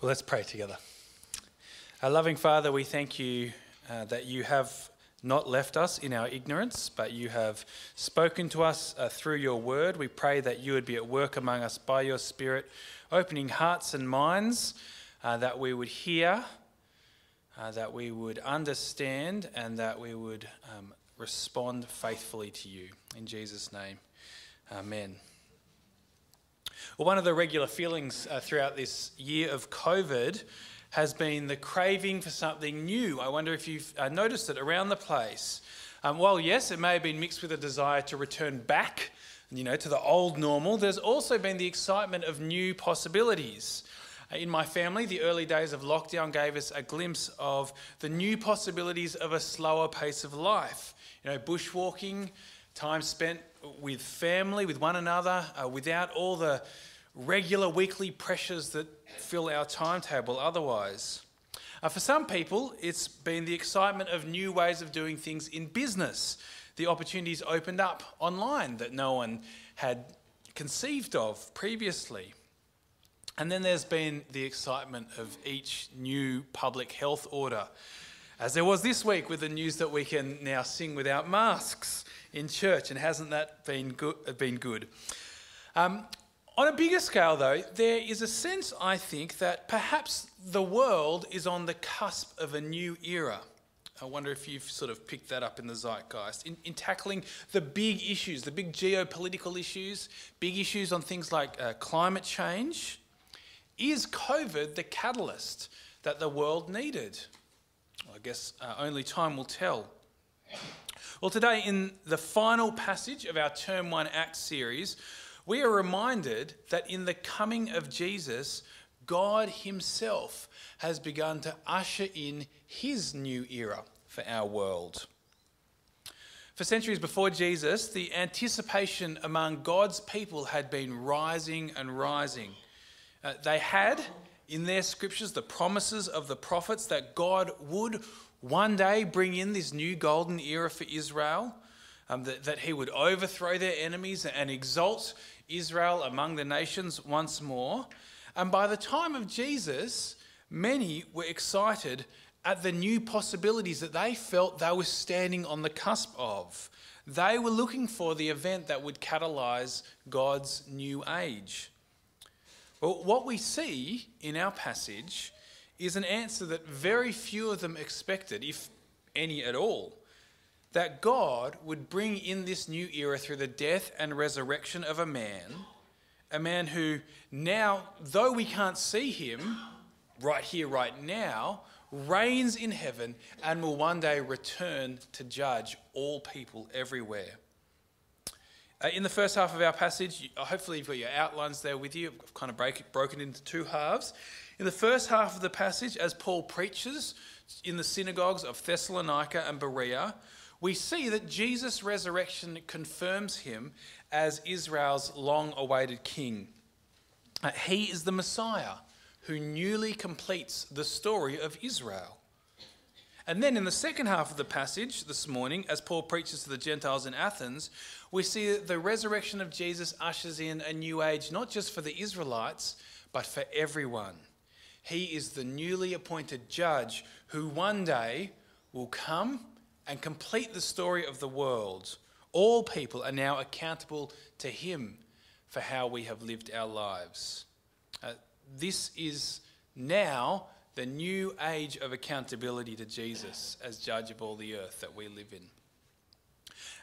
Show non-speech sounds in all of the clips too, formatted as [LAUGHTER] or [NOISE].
Well, let's pray together. Our loving Father, we thank you uh, that you have not left us in our ignorance, but you have spoken to us uh, through your word. We pray that you would be at work among us by your Spirit, opening hearts and minds, uh, that we would hear, uh, that we would understand, and that we would um, respond faithfully to you. In Jesus' name, amen. Well, one of the regular feelings uh, throughout this year of COVID has been the craving for something new. I wonder if you've uh, noticed it around the place. Um, while yes, it may have been mixed with a desire to return back, you know, to the old normal, there's also been the excitement of new possibilities. Uh, in my family, the early days of lockdown gave us a glimpse of the new possibilities of a slower pace of life. You know, bushwalking, time spent with family, with one another, uh, without all the regular weekly pressures that fill our timetable otherwise. Uh, for some people, it's been the excitement of new ways of doing things in business, the opportunities opened up online that no one had conceived of previously. And then there's been the excitement of each new public health order, as there was this week with the news that we can now sing without masks in church, and hasn't that been good? Been good? Um, on a bigger scale, though, there is a sense, I think, that perhaps the world is on the cusp of a new era. I wonder if you've sort of picked that up in the zeitgeist. In, in tackling the big issues, the big geopolitical issues, big issues on things like uh, climate change, is COVID the catalyst that the world needed? I guess uh, only time will tell. Well, today, in the final passage of our Term 1 Acts series, we are reminded that in the coming of Jesus, God Himself has begun to usher in His new era for our world. For centuries before Jesus, the anticipation among God's people had been rising and rising. Uh, they had in their scriptures the promises of the prophets that God would one day bring in this new golden era for Israel, um, that, that he would overthrow their enemies and exalt Israel among the nations once more. And by the time of Jesus, many were excited at the new possibilities that they felt they were standing on the cusp of. They were looking for the event that would catalyze God's new age. Well, what we see in our passage is an answer that very few of them expected, if any at all that God would bring in this new era through the death and resurrection of a man, a man who now, though we can't see him right here, right now, reigns in heaven and will one day return to judge all people everywhere. Uh, in the first half of our passage, hopefully you've got your outlines there with you. I've kind of break it, broken into two halves. In the first half of the passage, as Paul preaches in the synagogues of Thessalonica and Berea, we see that Jesus' resurrection confirms him as Israel's long awaited king. Uh, he is the Messiah who newly completes the story of Israel. And then in the second half of the passage this morning, as Paul preaches to the Gentiles in Athens, we see that the resurrection of Jesus ushers in a new age, not just for the Israelites, but for everyone. He is the newly appointed judge who one day will come and complete the story of the world. All people are now accountable to Him for how we have lived our lives. Uh, this is now the new age of accountability to Jesus as judge of all the earth that we live in.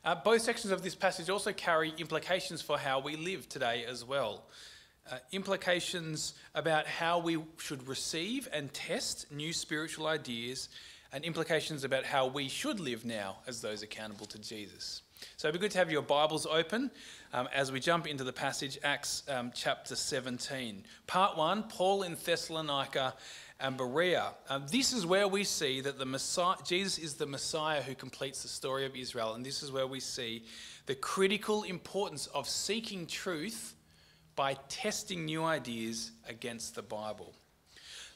Uh, both sections of this passage also carry implications for how we live today as well. Uh, implications about how we should receive and test new spiritual ideas and implications about how we should live now as those accountable to Jesus. So it'd be good to have your Bibles open um, as we jump into the passage, Acts um, chapter 17. Part 1 Paul in Thessalonica and Berea. Um, this is where we see that the Messiah, Jesus is the Messiah who completes the story of Israel, and this is where we see the critical importance of seeking truth by testing new ideas against the Bible.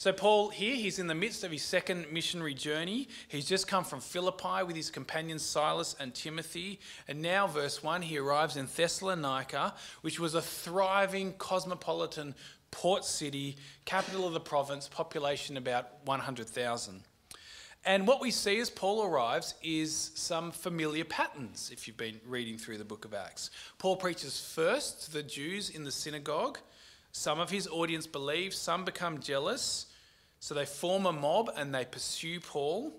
So, Paul here, he's in the midst of his second missionary journey. He's just come from Philippi with his companions Silas and Timothy. And now, verse 1, he arrives in Thessalonica, which was a thriving cosmopolitan port city, capital of the province, population about 100,000. And what we see as Paul arrives is some familiar patterns, if you've been reading through the book of Acts. Paul preaches first to the Jews in the synagogue. Some of his audience believe, some become jealous. So they form a mob and they pursue Paul.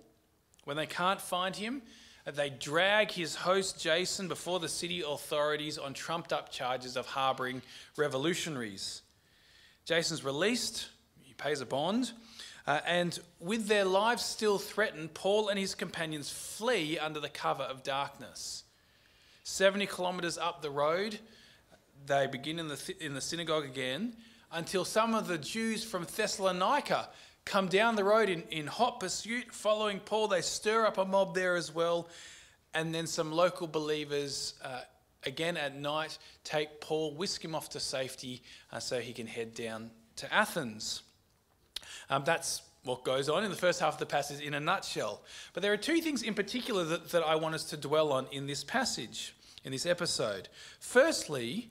When they can't find him, they drag his host Jason before the city authorities on trumped up charges of harbouring revolutionaries. Jason's released, he pays a bond. Uh, and with their lives still threatened, Paul and his companions flee under the cover of darkness. 70 kilometres up the road, they begin in the, th- in the synagogue again until some of the Jews from Thessalonica come down the road in, in hot pursuit, following Paul. They stir up a mob there as well. And then some local believers, uh, again at night, take Paul, whisk him off to safety uh, so he can head down to Athens. Um, that's what goes on in the first half of the passage in a nutshell. But there are two things in particular that, that I want us to dwell on in this passage, in this episode. Firstly,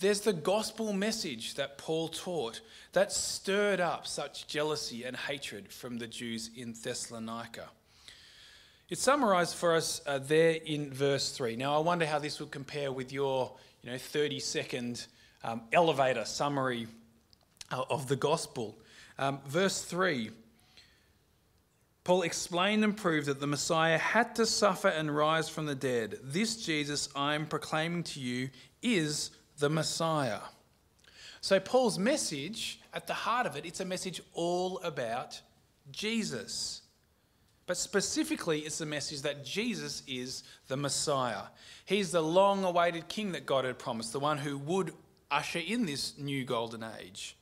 there's the gospel message that Paul taught that stirred up such jealousy and hatred from the Jews in Thessalonica. It's summarized for us uh, there in verse 3. Now, I wonder how this would compare with your you know, 30 second um, elevator summary uh, of the gospel. Um, verse 3 Paul explained and proved that the Messiah had to suffer and rise from the dead. This Jesus I'm proclaiming to you is the Messiah. So, Paul's message, at the heart of it, it's a message all about Jesus. But specifically, it's the message that Jesus is the Messiah. He's the long awaited king that God had promised, the one who would usher in this new golden age.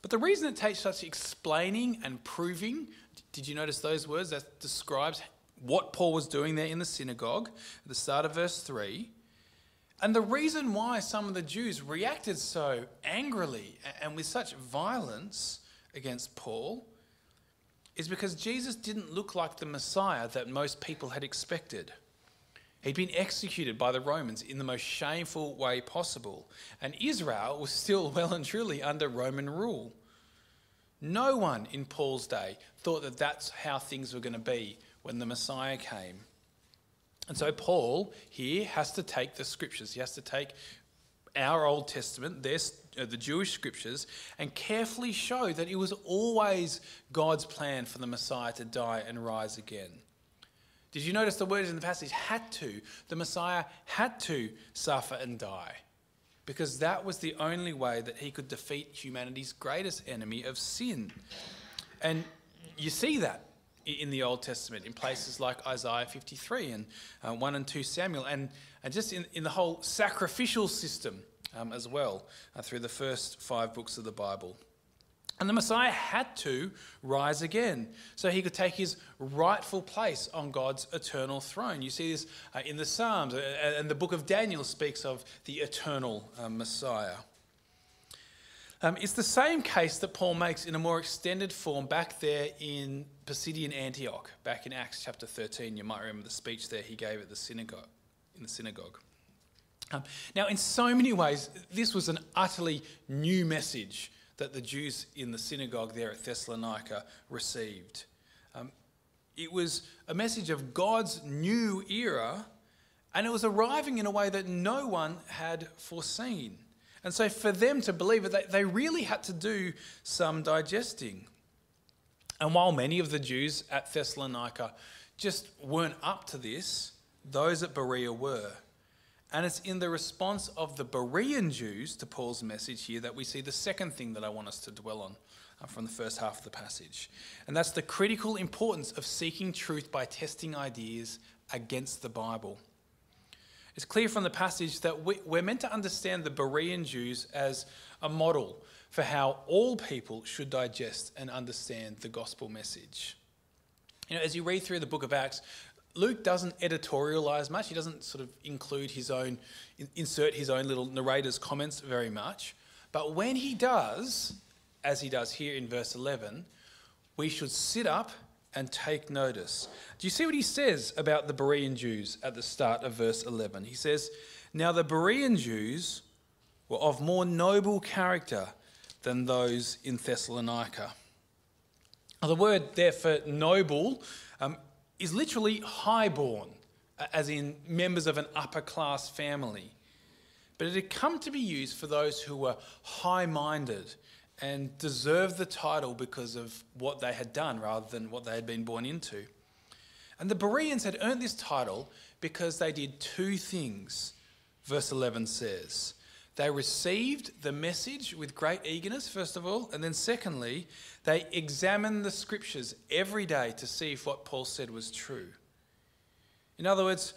But the reason it takes such explaining and proving, did you notice those words? That describes what Paul was doing there in the synagogue at the start of verse 3. And the reason why some of the Jews reacted so angrily and with such violence against Paul is because Jesus didn't look like the Messiah that most people had expected. He'd been executed by the Romans in the most shameful way possible, and Israel was still well and truly under Roman rule. No one in Paul's day thought that that's how things were going to be when the Messiah came. And so Paul here has to take the scriptures, he has to take our Old Testament, uh, the Jewish scriptures, and carefully show that it was always God's plan for the Messiah to die and rise again. Did you notice the words in the passage? Had to. The Messiah had to suffer and die because that was the only way that he could defeat humanity's greatest enemy of sin. And you see that in the Old Testament in places like Isaiah 53 and uh, 1 and 2 Samuel, and, and just in, in the whole sacrificial system um, as well uh, through the first five books of the Bible. And the Messiah had to rise again so he could take his rightful place on God's eternal throne. You see this uh, in the Psalms, uh, and the book of Daniel speaks of the eternal uh, Messiah. Um, it's the same case that Paul makes in a more extended form back there in Pisidian Antioch, back in Acts chapter 13. You might remember the speech there he gave at the synagogue, in the synagogue. Um, now, in so many ways, this was an utterly new message that the Jews in the synagogue there at Thessalonica received. Um, it was a message of God's new era, and it was arriving in a way that no one had foreseen. And so, for them to believe it, they, they really had to do some digesting. And while many of the Jews at Thessalonica just weren't up to this, those at Berea were. And it's in the response of the Berean Jews to Paul's message here that we see the second thing that I want us to dwell on uh, from the first half of the passage. And that's the critical importance of seeking truth by testing ideas against the Bible. It's clear from the passage that we, we're meant to understand the Berean Jews as a model for how all people should digest and understand the gospel message. You know, as you read through the book of Acts, Luke doesn't editorialize much. He doesn't sort of include his own, insert his own little narrator's comments very much. But when he does, as he does here in verse 11, we should sit up and take notice. Do you see what he says about the Berean Jews at the start of verse 11? He says, Now the Berean Jews were of more noble character than those in Thessalonica. Now, The word there for noble um, is literally highborn, as in members of an upper class family. But it had come to be used for those who were high minded and deserved the title because of what they had done rather than what they had been born into. And the Bereans had earned this title because they did two things, verse 11 says. They received the message with great eagerness, first of all, and then secondly, they examined the scriptures every day to see if what Paul said was true. In other words,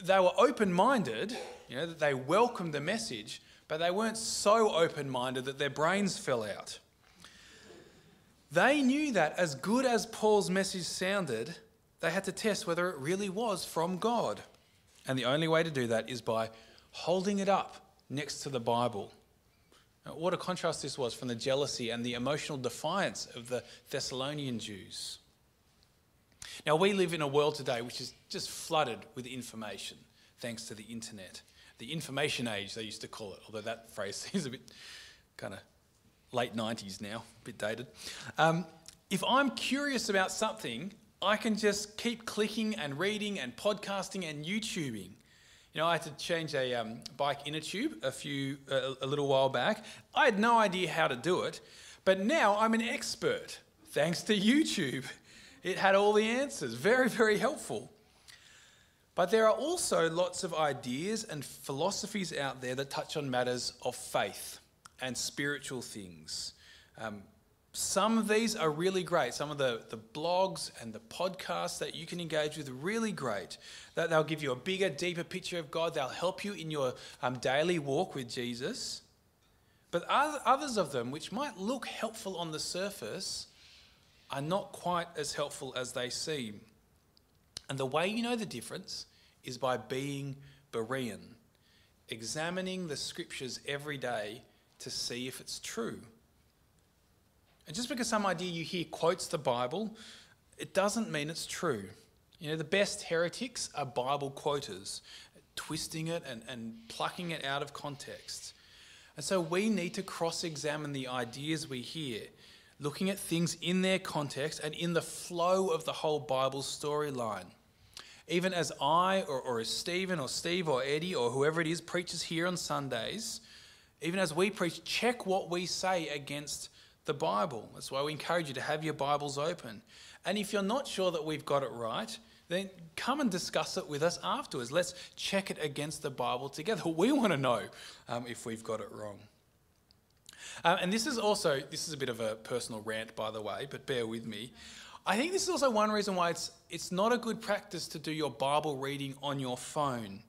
they were open minded, you know, that they welcomed the message, but they weren't so open minded that their brains fell out. They knew that as good as Paul's message sounded, they had to test whether it really was from God. And the only way to do that is by holding it up next to the Bible. Now, what a contrast this was from the jealousy and the emotional defiance of the Thessalonian Jews. Now, we live in a world today which is just flooded with information thanks to the internet. The information age, they used to call it, although that phrase [LAUGHS] seems a bit kind of late 90s now, a bit dated. Um, if I'm curious about something, I can just keep clicking and reading and podcasting and YouTubing. You know, I had to change a um, bike inner tube a few uh, a little while back. I had no idea how to do it, but now I'm an expert thanks to YouTube. It had all the answers. Very, very helpful. But there are also lots of ideas and philosophies out there that touch on matters of faith and spiritual things. Um, some of these are really great. Some of the, the blogs and the podcasts that you can engage with really great. That they'll give you a bigger, deeper picture of God. They'll help you in your um, daily walk with Jesus. But others of them, which might look helpful on the surface, are not quite as helpful as they seem. And the way you know the difference is by being Berean, examining the scriptures every day to see if it's true. And just because some idea you hear quotes the Bible, it doesn't mean it's true. You know, the best heretics are Bible quoters, twisting it and, and plucking it out of context. And so we need to cross examine the ideas we hear, looking at things in their context and in the flow of the whole Bible storyline. Even as I, or, or as Stephen, or Steve, or Eddie, or whoever it is preaches here on Sundays, even as we preach, check what we say against the Bible. That's why we encourage you to have your Bibles open. And if you're not sure that we've got it right, then come and discuss it with us afterwards. Let's check it against the Bible together. [LAUGHS] We want to know um, if we've got it wrong. Um, and this is also, this is a bit of a personal rant, by the way, but bear with me. I think this is also one reason why it's, it's not a good practice to do your Bible reading on your phone,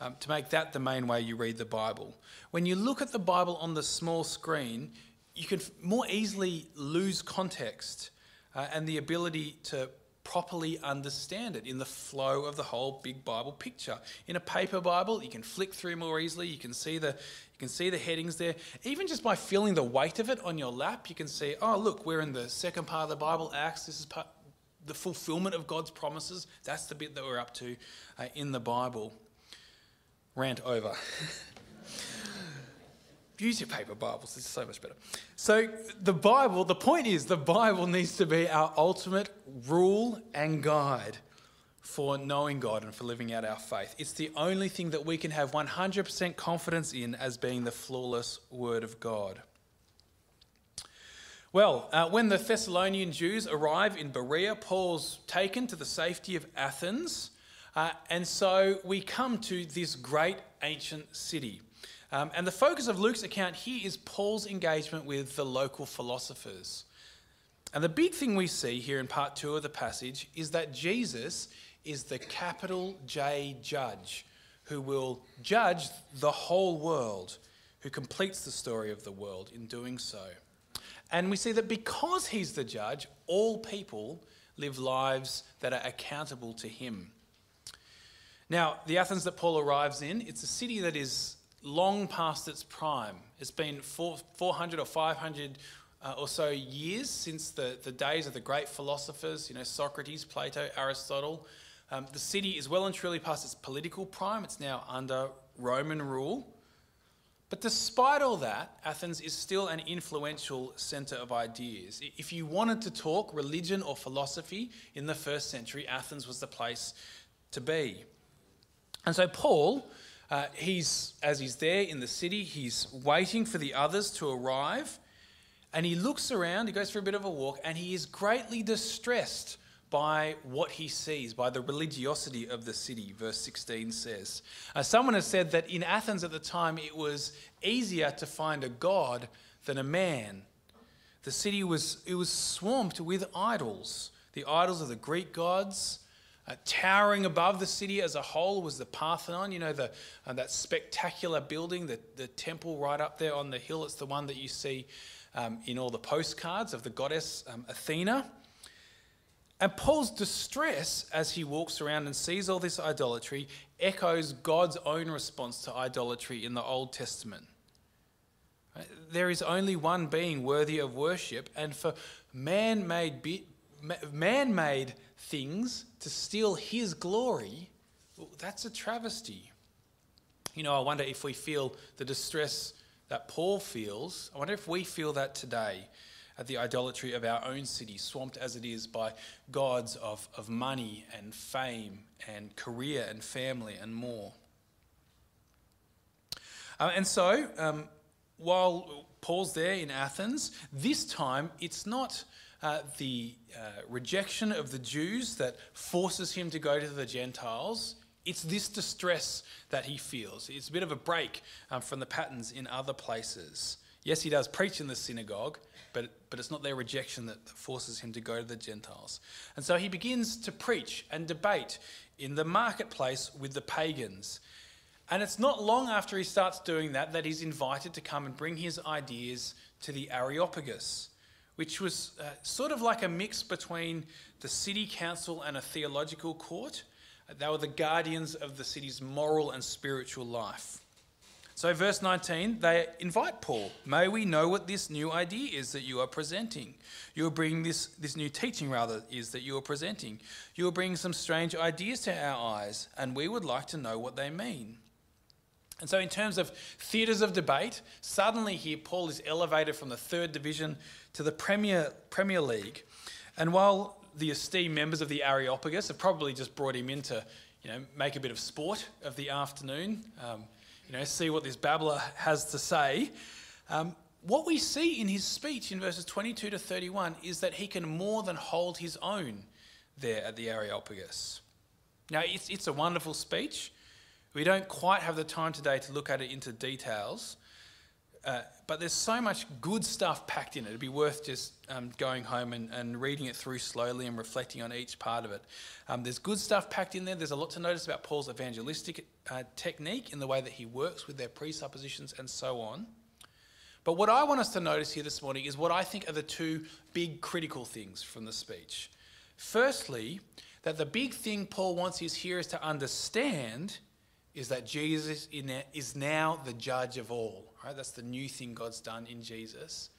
um, to make that the main way you read the Bible. When you look at the Bible on the small screen, you can more easily lose context uh, and the ability to properly understand it in the flow of the whole big Bible picture. In a paper Bible, you can flick through more easily. You can see the you can see the headings there. Even just by feeling the weight of it on your lap, you can see, oh look, we're in the second part of the Bible, Acts. This is part, the fulfillment of God's promises. That's the bit that we're up to uh, in the Bible. Rant over. [LAUGHS] use your paper Bibles. It's so much better. So, the Bible, the point is, the Bible needs to be our ultimate rule and guide for knowing God and for living out our faith. It's the only thing that we can have 100% confidence in as being the flawless Word of God. Well, uh, when the Thessalonian Jews arrive in Berea, Paul's taken to the safety of Athens. Uh, and so we come to this great ancient city. Um, and the focus of Luke's account here is Paul's engagement with the local philosophers. And the big thing we see here in part two of the passage is that Jesus is the capital J judge who will judge the whole world, who completes the story of the world in doing so. And we see that because he's the judge, all people live lives that are accountable to him. Now, the Athens that Paul arrives in, it's a city that is long past its prime. It's been four, 400 or 500 uh, or so years since the, the days of the great philosophers, you know, Socrates, Plato, Aristotle. Um, the city is well and truly past its political prime. It's now under Roman rule. But despite all that, Athens is still an influential centre of ideas. If you wanted to talk religion or philosophy in the first century, Athens was the place to be. And so Paul, uh, he's as he's there in the city, he's waiting for the others to arrive, and he looks around. He goes for a bit of a walk, and he is greatly distressed by what he sees, by the religiosity of the city, verse 16 says. Uh, someone has said that in Athens at the time it was easier to find a god than a man. The city was, it was swamped with idols, the idols of the Greek gods. Uh, towering above the city as a whole was the Parthenon, you know, the, uh, that spectacular building, the, the temple right up there on the hill. It's the one that you see um, in all the postcards of the goddess um, Athena. And Paul's distress as he walks around and sees all this idolatry echoes God's own response to idolatry in the Old Testament. There is only one being worthy of worship, and for man made, man made things to steal his glory, well, that's a travesty. You know, I wonder if we feel the distress that Paul feels. I wonder if we feel that today at the idolatry of our own city, swamped as it is by gods of, of money and fame and career and family and more. Uh, and so, um, while Paul's there in Athens, this time it's not uh, the uh, rejection of the Jews that forces him to go to the Gentiles. It's this distress that he feels. It's a bit of a break um, from the patterns in other places. Yes, he does preach in the synagogue, but, but it's not their rejection that forces him to go to the Gentiles. And so he begins to preach and debate in the marketplace with the pagans. And it's not long after he starts doing that that he's invited to come and bring his ideas to the Areopagus, which was uh, sort of like a mix between the city council and a theological court. They were the guardians of the city's moral and spiritual life. So, verse 19, they invite Paul. May we know what this new idea is that you are presenting. You are bringing this, this new teaching, rather, is that you are presenting. You are bringing some strange ideas to our eyes, and we would like to know what they mean. And so, in terms of theatres of debate, suddenly here Paul is elevated from the third division to the Premier, Premier League. And while the esteemed members of the Areopagus have probably just brought him in to you know, make a bit of sport of the afternoon, um, you know, see what this babbler has to say. Um, what we see in his speech in verses 22 to 31 is that he can more than hold his own there at the Areopagus. Now, it's, it's a wonderful speech. We don't quite have the time today to look at it into details, uh, but there's so much good stuff packed in it. It'd be worth just um, going home and, and, reading it through slowly and reflecting on each part of it. Um, there's good stuff packed in there. There's a lot to notice about Paul's evangelistic uh, technique in the way that he works with their presuppositions and so on. But what I want us to notice here this morning is what I think are the two big critical things from the speech. Firstly, that the big thing Paul wants his hearers to understand is that Jesus is now the judge of all. Right? That's the new thing God's done in Jesus.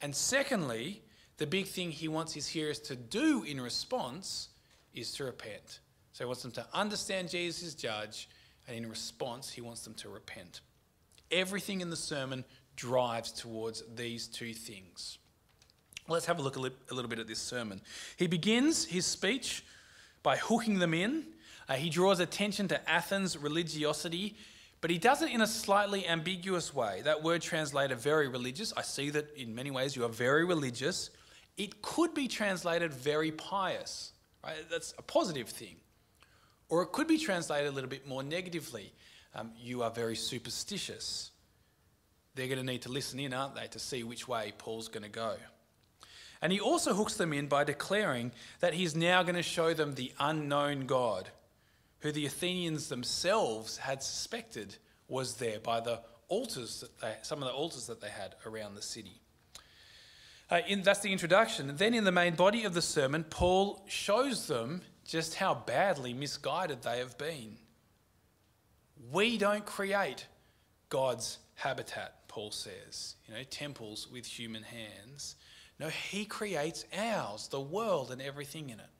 And secondly, the big thing he wants his hearers to do in response is to repent. So he wants them to understand Jesus is judge, and in response, he wants them to repent. Everything in the sermon drives towards these two things. Let's have a look a, little bit at this sermon. He begins his speech by hooking them in. Uh, he draws attention to Athens' religiosity but he does it in a slightly ambiguous way. That word translated very religious. I see that in many ways you are very religious. It could be translated very pious. Right? That's a positive thing. Or it could be translated a little bit more negatively. Um, you are very superstitious. They're going to need to listen in, aren't they, to see which way Paul's going to go. And he also hooks them in by declaring that he's now going to show them the unknown God who the Athenians themselves had suspected was there by the altars that they, some of the altars that they had around the city. Uh, in, that's the introduction. Then, in the main body of the sermon, Paul shows them just how badly misguided they have been. We don't create God's habitat, Paul says, you know, temples with human hands. No, he creates ours, the world and everything in it.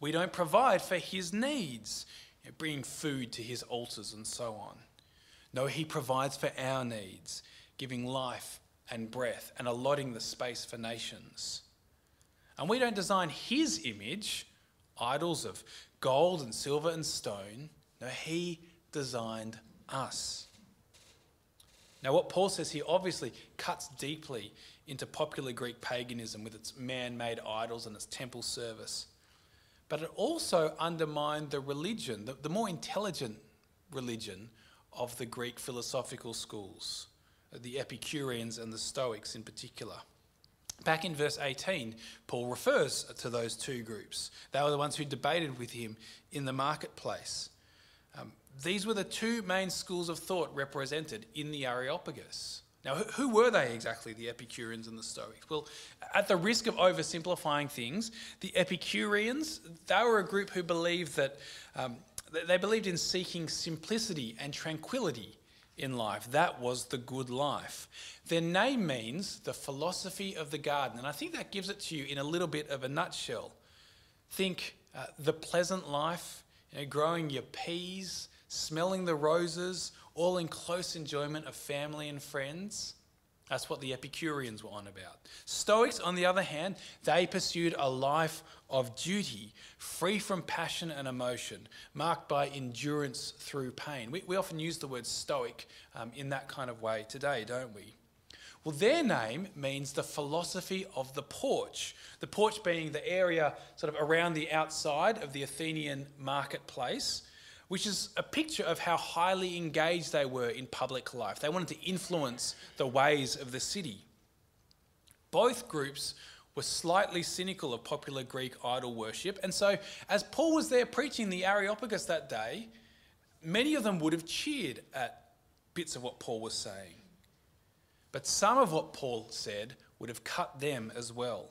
We don't provide for his needs, you know, bringing food to his altars and so on. No, He provides for our needs, giving life and breath and allotting the space for nations. And we don't design His image, idols of gold and silver and stone. No, He designed us. Now, what Paul says here obviously cuts deeply into popular Greek paganism with its man made idols and its temple service. But it also undermined the religion, the, the, more intelligent religion of the Greek philosophical schools, the Epicureans and the Stoics in particular. Back in verse 18, Paul refers to those two groups. They were the ones who debated with him in the marketplace. Um, these were the two main schools of thought represented in the Areopagus. Now, who were they exactly, the Epicureans and the Stoics? Well, at the risk of oversimplifying things, the Epicureans, they were a group who believed that um, they believed in seeking simplicity and tranquility in life. That was the good life. Their name means the philosophy of the garden, and I think that gives it to you in a little bit of a nutshell. Think uh, the pleasant life, you know, growing your peas, smelling the roses, all in close enjoyment of family and friends. That's what the Epicureans were on about. Stoics, on the other hand, they pursued a life of duty, free from passion and emotion, marked by endurance through pain. We, we often use the word stoic um, in that kind of way today, don't we? Well, their name means the philosophy of the porch. The porch being the area sort of around the outside of the Athenian marketplace which is a picture of how highly engaged they were in public life. They wanted to influence the ways of the city. Both groups were slightly cynical of popular Greek idol worship, and so as Paul was there preaching the Areopagus that day, many of them would have cheered at bits of what Paul was saying. But some of what Paul said would have cut them as well.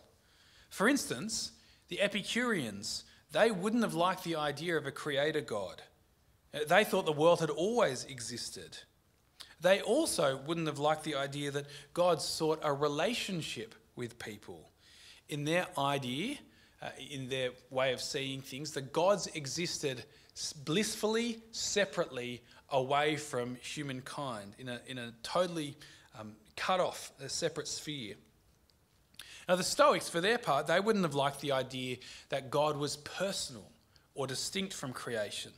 For instance, the Epicureans, they wouldn't have liked the idea of a creator God. They thought the world had always existed. They also wouldn't have liked the idea that God sought a relationship with people. In their idea, uh, in their way of seeing things, the gods existed blissfully, separately, away from humankind, in a, in a totally um, cut off, a separate sphere. Now, the Stoics, for their part, they wouldn't have liked the idea that God was personal or distinct from creation.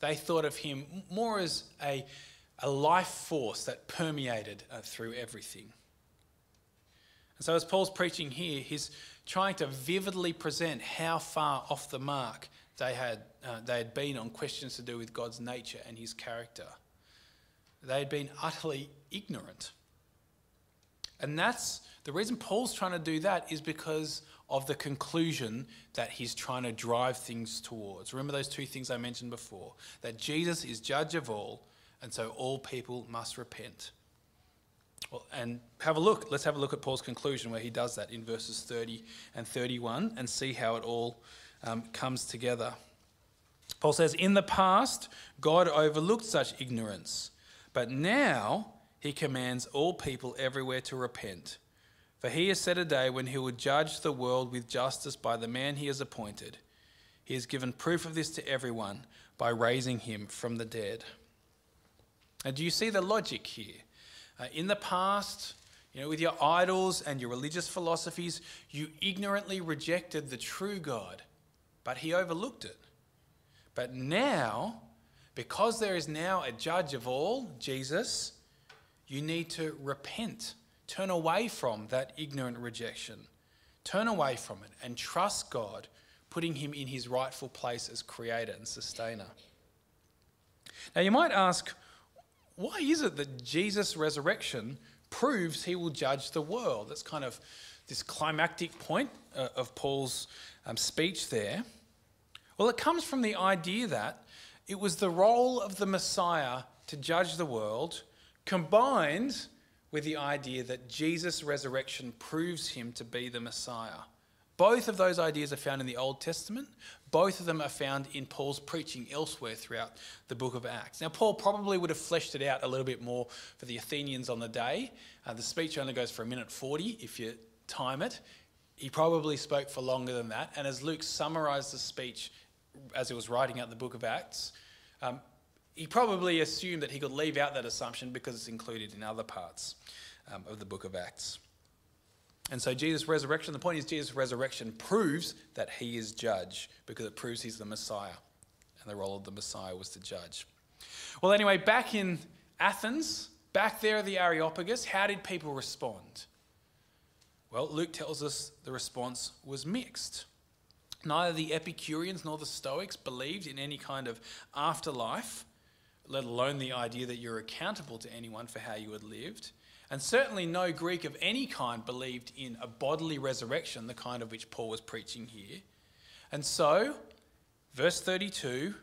They thought of him more as a, a life force that permeated uh, through everything. And so, as Paul's preaching here, he's trying to vividly present how far off the mark they had, uh, they had been on questions to do with God's nature and his character. They had been utterly ignorant. And that's the reason Paul's trying to do that is because of the conclusion that he's trying to drive things towards. Remember those two things I mentioned before that Jesus is judge of all, and so all people must repent. Well, and have a look. Let's have a look at Paul's conclusion where he does that in verses 30 and 31 and see how it all um, comes together. Paul says, In the past, God overlooked such ignorance, but now he commands all people everywhere to repent. For he has set a day when he will judge the world with justice by the man he has appointed. He has given proof of this to everyone by raising him from the dead. Now, do you see the logic here? Uh, in the past, you know, with your idols and your religious philosophies, you ignorantly rejected the true God, but he overlooked it. But now, because there is now a judge of all, Jesus, you need to repent Turn away from that ignorant rejection. Turn away from it and trust God, putting Him in His rightful place as creator and sustainer. Now, you might ask, why is it that Jesus' resurrection proves He will judge the world? That's kind of this climactic point uh, of Paul's um, speech there. Well, it comes from the idea that it was the role of the Messiah to judge the world combined with the idea that Jesus' resurrection proves him to be the Messiah. Both of those ideas are found in the Old Testament. Both of them are found in Paul's preaching elsewhere throughout the book of Acts. Now, Paul probably would have fleshed it out a little bit more for the Athenians on the day. Uh, the speech only goes for a minute 40 if you time it. He probably spoke for longer than that. And as Luke summarized the speech as he was writing out the book of Acts, um, he probably assumed that he could leave out that assumption because it's included in other parts um, of the book of Acts. And so Jesus' resurrection, the point is Jesus' resurrection proves that he is judge because it proves he's the Messiah. And the role of the Messiah was to judge. Well, anyway, back in Athens, back there at the Areopagus, how did people respond? Well, Luke tells us the response was mixed. Neither the Epicureans nor the Stoics believed in any kind of afterlife, let alone the idea that you're accountable to anyone for how you had lived. And certainly no Greek of any kind believed in a bodily resurrection, the kind of which Paul was preaching here. And so, verse 32,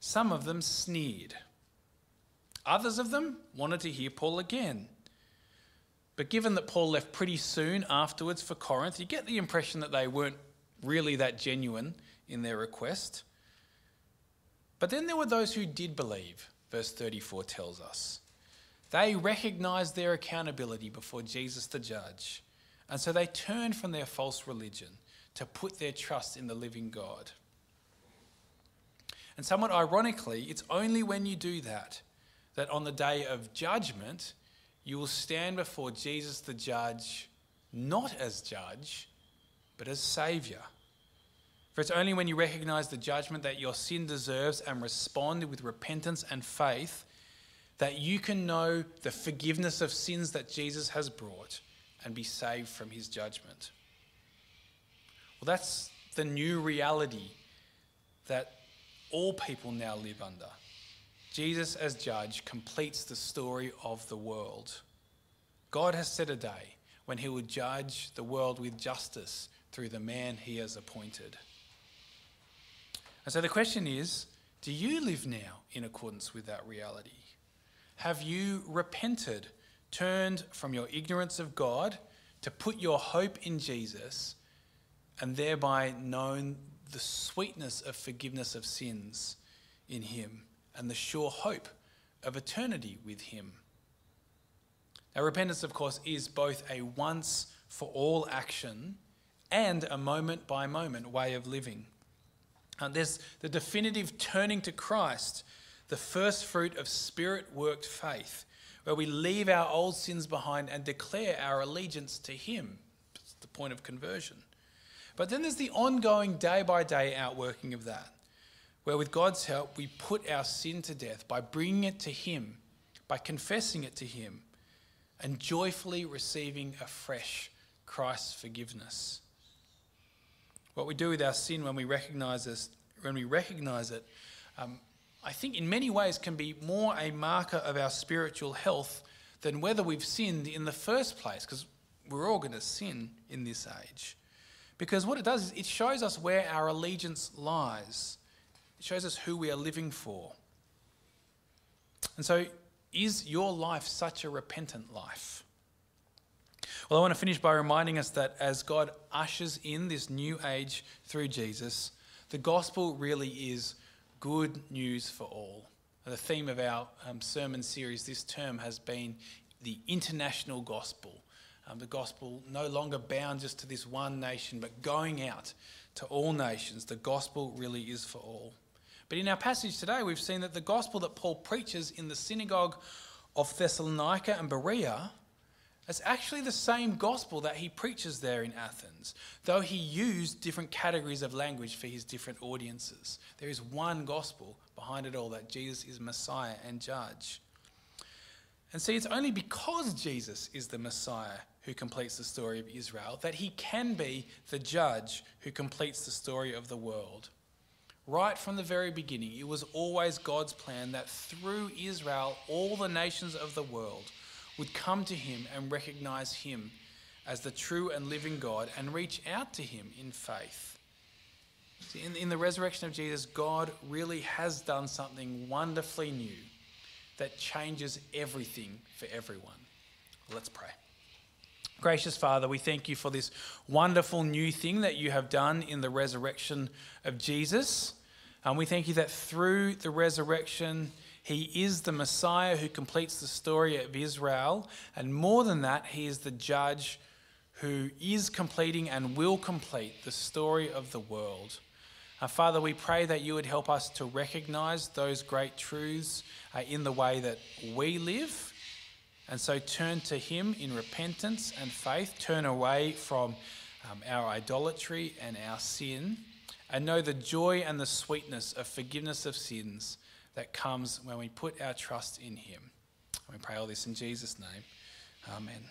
some of them sneered. Others of them wanted to hear Paul again. But given that Paul left pretty soon afterwards for Corinth, you get the impression that they weren't really that genuine in their request. But then there were those who did believe, verse 34 tells us. They recognized their accountability before Jesus the judge, and so they turned from their false religion to put their trust in the living God. And somewhat ironically, it's only when you do that that on the day of judgment, you will stand before Jesus the judge, not as judge, but as Saviour. For it's only when you recognize the judgment that your sin deserves and respond with repentance and faith that you can know the forgiveness of sins that Jesus has brought and be saved from his judgment. Well, that's the new reality that all people now live under. Jesus, as judge, completes the story of the world. God has set a day when he will judge the world with justice through the man he has appointed. And so the question is do you live now in accordance with that reality? Have you repented, turned from your ignorance of God to put your hope in Jesus, and thereby known the sweetness of forgiveness of sins in Him and the sure hope of eternity with Him? Now, repentance, of course, is both a once for all action and a moment by moment way of living. There's the definitive turning to Christ, the first fruit of spirit worked faith, where we leave our old sins behind and declare our allegiance to Him. It's the point of conversion. But then there's the ongoing day by day outworking of that, where with God's help we put our sin to death by bringing it to Him, by confessing it to Him, and joyfully receiving afresh Christ's forgiveness. What we do with our sin when we recognize, this, when we recognize it, um, I think in many ways can be more a marker of our spiritual health than whether we've sinned in the first place, because we're all going to sin in this age. Because what it does is it shows us where our allegiance lies, it shows us who we are living for. And so, is your life such a repentant life? Well, I want to finish by reminding us that as God ushers in this new age through Jesus, the gospel really is good news for all. The theme of our um, sermon series this term has been the international gospel. Um, the gospel no longer bound just to this one nation, but going out to all nations. The gospel really is for all. But in our passage today, we've seen that the gospel that Paul preaches in the synagogue of Thessalonica and Berea it's actually the same gospel that he preaches there in Athens, though he used different categories of language for his different audiences. There is one gospel behind it all that Jesus is Messiah and Judge. And see, it's only because Jesus is the Messiah who completes the story of Israel that he can be the judge who completes the story of the world. Right from the very beginning, it was always God's plan that through Israel, all the nations of the world would come to him and recognize him as the true and living God and reach out to him in faith. See, in, in the resurrection of Jesus, God really has done something wonderfully new that changes everything for everyone. Let's pray. Gracious Father, we thank you for this wonderful new thing that you have done in the resurrection of Jesus. And we thank you that through the resurrection, he is the Messiah who completes the story of Israel. And more than that, he is the judge who is completing and will complete the story of the world. Uh, Father, we pray that you would help us to recognize those great truths uh, in the way that we live. And so turn to Him in repentance and faith, turn away from um, our idolatry and our sin, and know the joy and the sweetness of forgiveness of sins that comes when we put our trust in Him. We pray all this in Jesus' name. Amen.